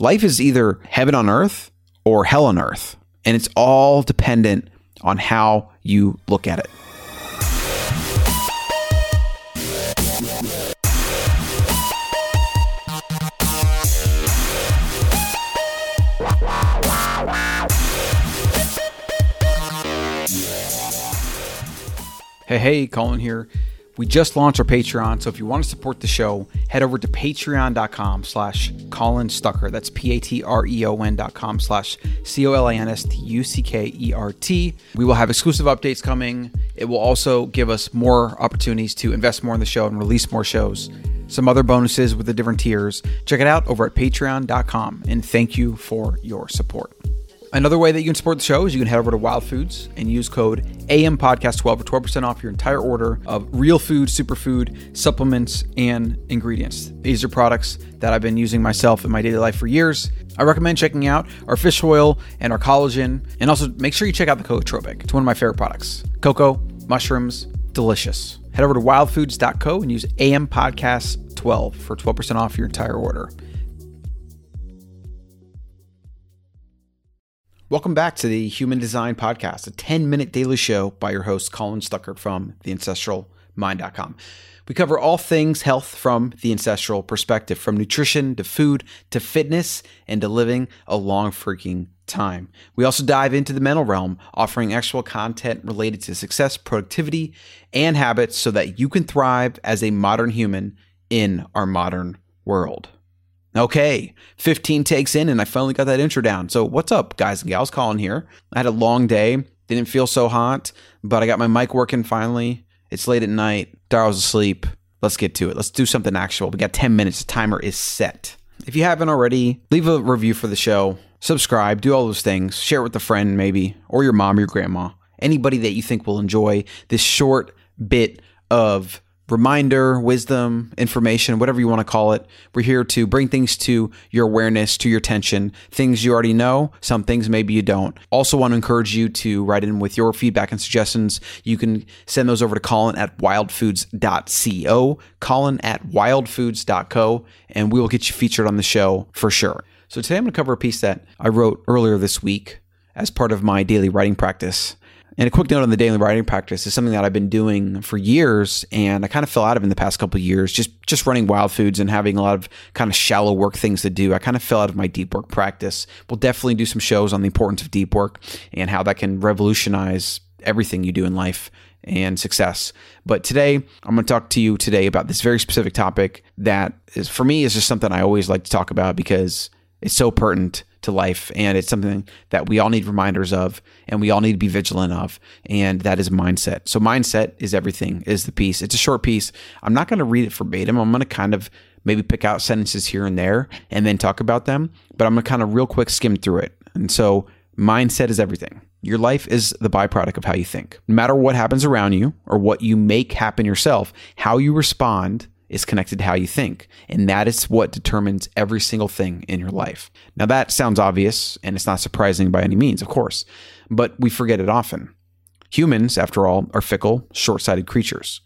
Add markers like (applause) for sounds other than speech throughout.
Life is either heaven on earth or hell on earth, and it's all dependent on how you look at it. Hey, hey, Colin here. We just launched our Patreon, so if you want to support the show, head over to patreon.com slash Colin Stuckert. That's P-A-T-R-E-O-N dot com slash C-O-L-I-N-S-T-U-C-K-E-R-T. We will have exclusive updates coming. It will also give us more opportunities to invest more in the show and release more shows. Some other bonuses with the different tiers. Check it out over at patreon.com. And thank you for your support. Another way that you can support the show is you can head over to Wild Foods and use code AMPodcast12 for 12% off your entire order of real food, superfood, supplements, and ingredients. These are products that I've been using myself in my daily life for years. I recommend checking out our fish oil and our collagen, and also make sure you check out the Cocotropic. It's one of my favorite products. Cocoa, mushrooms, delicious. Head over to wildfoods.co and use AMPodcast12 for 12% off your entire order. Welcome back to the Human Design Podcast, a 10 minute daily show by your host, Colin Stuckert from theancestralmind.com. We cover all things health from the ancestral perspective, from nutrition to food to fitness and to living a long freaking time. We also dive into the mental realm, offering actual content related to success, productivity, and habits so that you can thrive as a modern human in our modern world. Okay, 15 takes in, and I finally got that intro down. So, what's up, guys and gals? Colin here. I had a long day, didn't feel so hot, but I got my mic working finally. It's late at night. Daryl's asleep. Let's get to it. Let's do something actual. We got 10 minutes. The timer is set. If you haven't already, leave a review for the show, subscribe, do all those things, share it with a friend, maybe, or your mom, or your grandma, anybody that you think will enjoy this short bit of reminder, wisdom, information, whatever you want to call it. We're here to bring things to your awareness, to your attention, things you already know, some things maybe you don't. Also want to encourage you to write in with your feedback and suggestions. You can send those over to Colin at wildfoods.co, Colin at wildfoods.co, and we will get you featured on the show for sure. So today I'm going to cover a piece that I wrote earlier this week as part of my daily writing practice. And a quick note on the daily writing practice is something that I've been doing for years, and I kind of fell out of in the past couple years. Just just running wild foods and having a lot of kind of shallow work things to do. I kind of fell out of my deep work practice. We'll definitely do some shows on the importance of deep work and how that can revolutionize everything you do in life and success. But today, I'm going to talk to you today about this very specific topic that is for me is just something I always like to talk about because it's so pertinent to life and it's something that we all need reminders of and we all need to be vigilant of and that is mindset. So mindset is everything is the piece. It's a short piece. I'm not going to read it verbatim. I'm going to kind of maybe pick out sentences here and there and then talk about them but i'm going to kind of real quick skim through it. And so mindset is everything. Your life is the byproduct of how you think. No matter what happens around you or what you make happen yourself how you respond is connected to how you think. And that is what determines every single thing in your life. Now, that sounds obvious and it's not surprising by any means, of course, but we forget it often. Humans, after all, are fickle, short sighted creatures.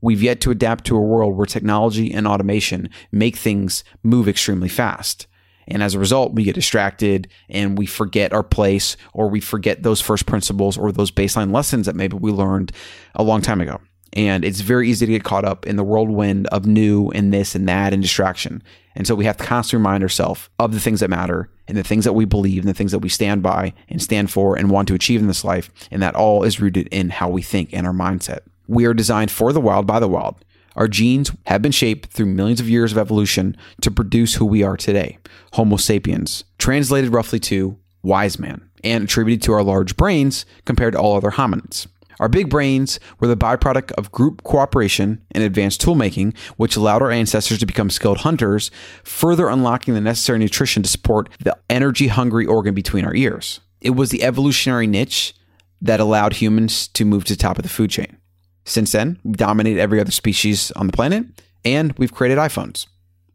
We've yet to adapt to a world where technology and automation make things move extremely fast. And as a result, we get distracted and we forget our place or we forget those first principles or those baseline lessons that maybe we learned a long time ago. And it's very easy to get caught up in the whirlwind of new and this and that and distraction. And so we have to constantly remind ourselves of the things that matter and the things that we believe and the things that we stand by and stand for and want to achieve in this life. And that all is rooted in how we think and our mindset. We are designed for the wild by the wild. Our genes have been shaped through millions of years of evolution to produce who we are today Homo sapiens, translated roughly to wise man, and attributed to our large brains compared to all other hominids. Our big brains were the byproduct of group cooperation and advanced toolmaking, which allowed our ancestors to become skilled hunters, further unlocking the necessary nutrition to support the energy hungry organ between our ears. It was the evolutionary niche that allowed humans to move to the top of the food chain. Since then, we've dominated every other species on the planet, and we've created iPhones.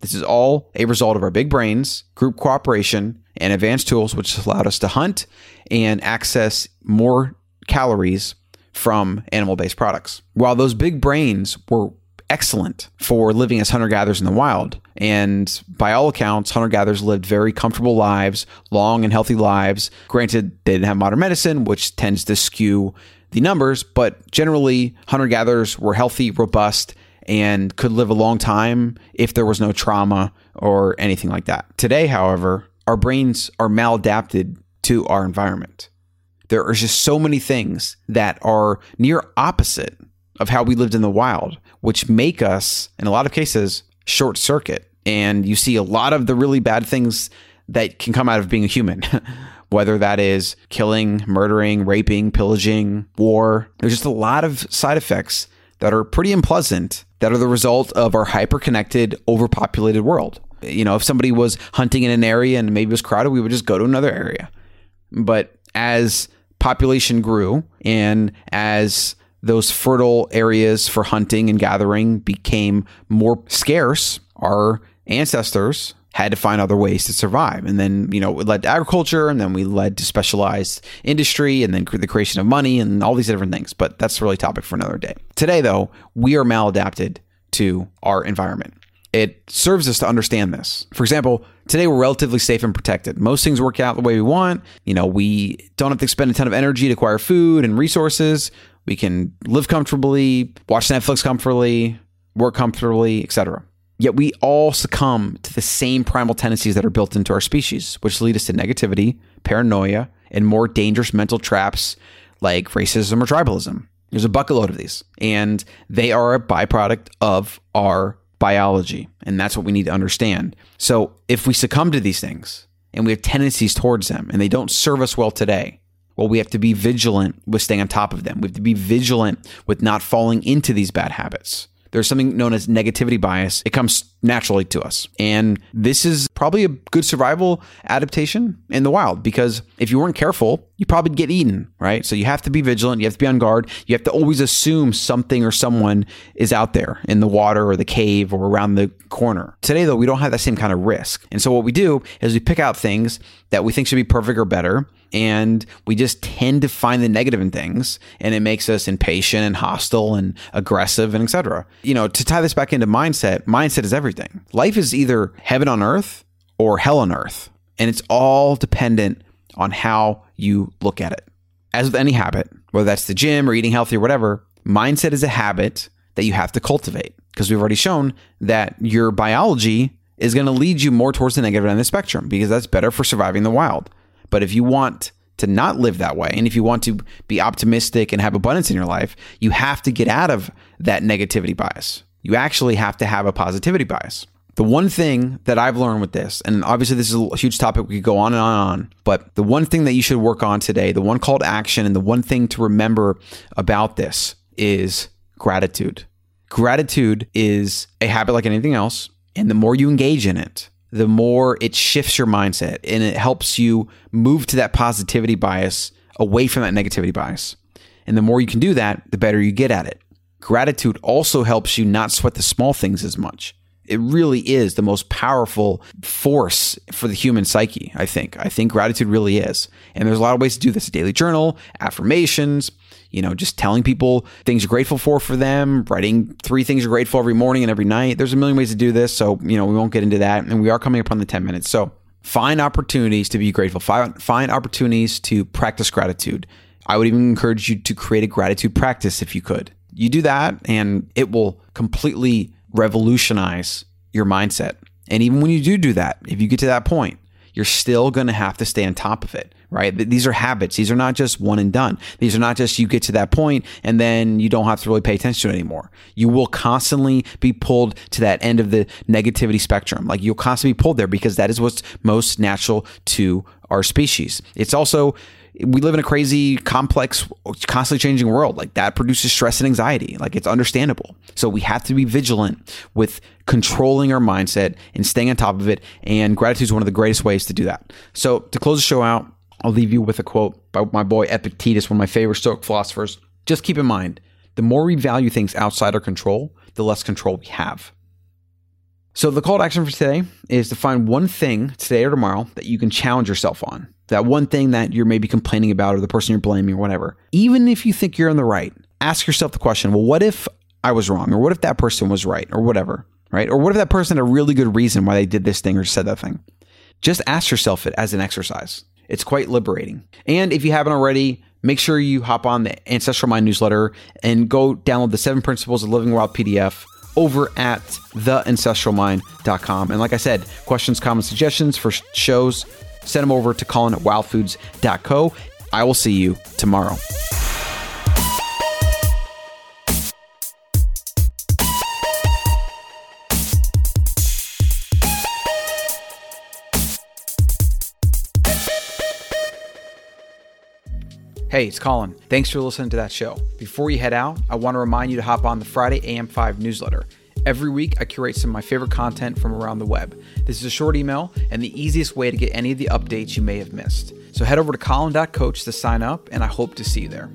This is all a result of our big brains, group cooperation, and advanced tools, which allowed us to hunt and access more calories from animal based products. While those big brains were excellent for living as hunter gatherers in the wild. And by all accounts, hunter gatherers lived very comfortable lives, long and healthy lives. Granted, they didn't have modern medicine, which tends to skew the numbers, but generally, hunter gatherers were healthy, robust, and could live a long time if there was no trauma or anything like that. Today, however, our brains are maladapted to our environment. There are just so many things that are near opposite of how we lived in the wild, which make us, in a lot of cases, short circuit. And you see a lot of the really bad things that can come out of being a human, (laughs) whether that is killing, murdering, raping, pillaging, war. There's just a lot of side effects that are pretty unpleasant that are the result of our hyper-connected, overpopulated world. You know, if somebody was hunting in an area and maybe it was crowded, we would just go to another area. But as population grew and as those fertile areas for hunting and gathering became more scarce, our ancestors had to find other ways to survive. And then, you know, it led to agriculture and then we led to specialized industry and then the creation of money and all these different things. But that's really topic for another day. Today, though, we are maladapted to our environment. It serves us to understand this. For example, today we're relatively safe and protected. Most things work out the way we want. You know, we don't have to expend a ton of energy to acquire food and resources. We can live comfortably, watch Netflix comfortably, work comfortably, etc. Yet we all succumb to the same primal tendencies that are built into our species, which lead us to negativity, paranoia, and more dangerous mental traps like racism or tribalism. There's a bucket load of these, and they are a byproduct of our biology. And that's what we need to understand. So if we succumb to these things and we have tendencies towards them and they don't serve us well today, well, we have to be vigilant with staying on top of them. We have to be vigilant with not falling into these bad habits. There's something known as negativity bias. It comes naturally to us. And this is probably a good survival adaptation in the wild because if you weren't careful, you probably get eaten, right? So you have to be vigilant. You have to be on guard. You have to always assume something or someone is out there in the water or the cave or around the corner. Today, though, we don't have that same kind of risk. And so what we do is we pick out things that we think should be perfect or better and we just tend to find the negative in things and it makes us impatient and hostile and aggressive and etc you know to tie this back into mindset mindset is everything. Life is either heaven on earth or hell on earth and it's all dependent on how you look at it. As with any habit whether that's the gym or eating healthy or whatever mindset is a habit that you have to cultivate because we've already shown that your biology is going to lead you more towards the negative end of the spectrum because that's better for surviving the wild but if you want to not live that way, and if you want to be optimistic and have abundance in your life, you have to get out of that negativity bias. You actually have to have a positivity bias. The one thing that I've learned with this, and obviously this is a huge topic, we could go on and on and on, but the one thing that you should work on today, the one call to action, and the one thing to remember about this is gratitude. Gratitude is a habit like anything else. And the more you engage in it, the more it shifts your mindset and it helps you move to that positivity bias away from that negativity bias. And the more you can do that, the better you get at it. Gratitude also helps you not sweat the small things as much. It really is the most powerful force for the human psyche, I think. I think gratitude really is. And there's a lot of ways to do this a daily journal, affirmations, you know, just telling people things you're grateful for for them, writing three things you're grateful every morning and every night. There's a million ways to do this. So, you know, we won't get into that. And we are coming up on the 10 minutes. So find opportunities to be grateful, find, find opportunities to practice gratitude. I would even encourage you to create a gratitude practice if you could. You do that, and it will completely revolutionize your mindset. And even when you do do that, if you get to that point, you're still going to have to stay on top of it right? These are habits. These are not just one and done. These are not just you get to that point and then you don't have to really pay attention to it anymore. You will constantly be pulled to that end of the negativity spectrum. Like you'll constantly be pulled there because that is what's most natural to our species. It's also we live in a crazy, complex, constantly changing world. Like that produces stress and anxiety. Like it's understandable. So we have to be vigilant with controlling our mindset and staying on top of it. And gratitude is one of the greatest ways to do that. So to close the show out, I'll leave you with a quote by my boy Epictetus, one of my favorite Stoic philosophers. Just keep in mind, the more we value things outside our control, the less control we have. So the call to action for today is to find one thing today or tomorrow that you can challenge yourself on. That one thing that you're maybe complaining about or the person you're blaming or whatever. Even if you think you're in the right, ask yourself the question, well, what if I was wrong? Or what if that person was right? Or whatever, right? Or what if that person had a really good reason why they did this thing or said that thing? Just ask yourself it as an exercise. It's quite liberating. And if you haven't already, make sure you hop on the Ancestral Mind newsletter and go download the seven principles of living wild PDF over at theancestralmind.com. And like I said, questions, comments, suggestions for shows, send them over to Colin at wildfoods.co. I will see you tomorrow. Hey, it's Colin. Thanks for listening to that show. Before you head out, I want to remind you to hop on the Friday AM5 newsletter. Every week, I curate some of my favorite content from around the web. This is a short email and the easiest way to get any of the updates you may have missed. So head over to colin.coach to sign up, and I hope to see you there.